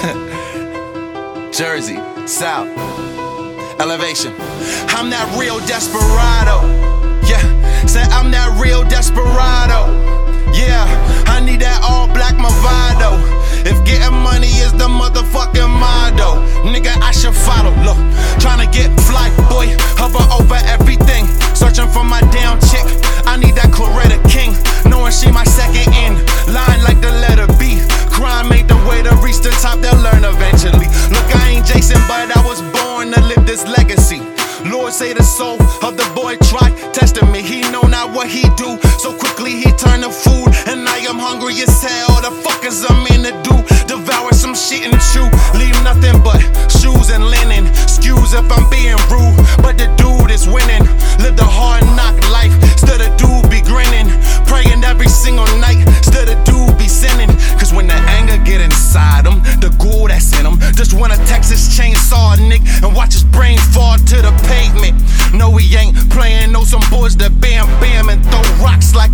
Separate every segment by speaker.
Speaker 1: Jersey, South, elevation. I'm that real desperado. Yeah, say I'm that real desperado. Yeah, I need that all black Movado. If getting money is the motherfucking motto, nigga, I should follow. Look, trying to get fly, boy, hover over everything. Searching for my what he do. So quickly he turn to food. And I am hungry as hell. The fuck is I And watch his brain fall to the pavement. No, he ain't playing no some boys that bam bam and throw rocks like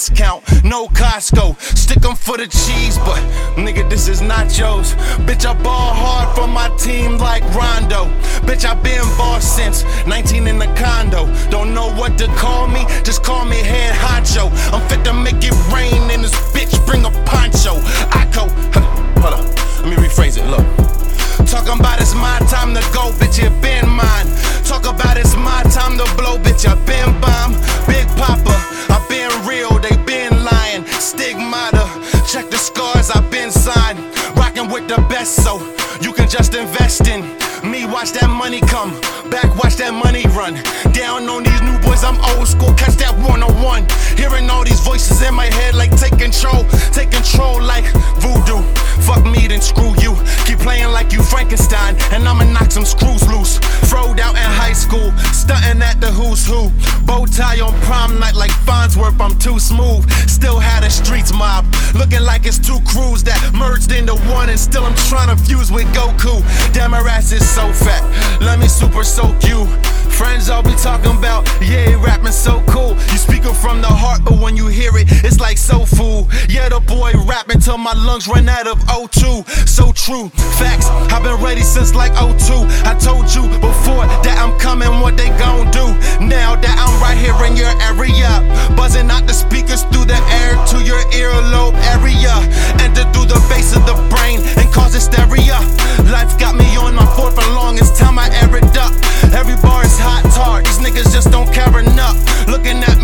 Speaker 1: discount, no Costco. Stick him for the cheese, but nigga, this is nachos. Bitch, I ball hard for my team like Rondo. Bitch, I been boss since 19 in the condo. Don't know what to call me, just call me head honcho. I'm fit to make it rain in this bitch, bring a poncho. I go, huh, hold up, let me rephrase it, look. Talking about it's my time to go, bitch, it been mine. Talk about it's my time to blow, bitch, I been check the scars, I've been signed. Rocking with the best, so you can just invest in me. Watch that money come back, watch that money run. Down on these new boys, I'm old school, catch that one on one. Hearing all these voices in my head, like take control, take control like voodoo. Fuck me, then screw you. Keep playing like you Frankenstein, and I'ma knock some screws loose. Throwed out in high school, stunting at the who's who. Bow tie on prom night like Farnsworth, I'm too smooth. Still had a streets mob, looking like it's two crews that merged into one, and still I'm trying to fuse with Goku. Damn, her ass is so fat. Let me super soak you. from the heart, but when you hear it, it's like so fool. Yeah, the boy rapping till my lungs run out of O2. So true, facts. I've been ready since like 02. I told you before that I'm coming, what they gon' do. Now that I'm right here in your area, buzzing out the speakers through the air to your earlobe area, enter through the base of the brain and cause hysteria. Life got me on my fourth for longest time I ever duck. Every bar is hot tar, these niggas just don't care enough. Looking at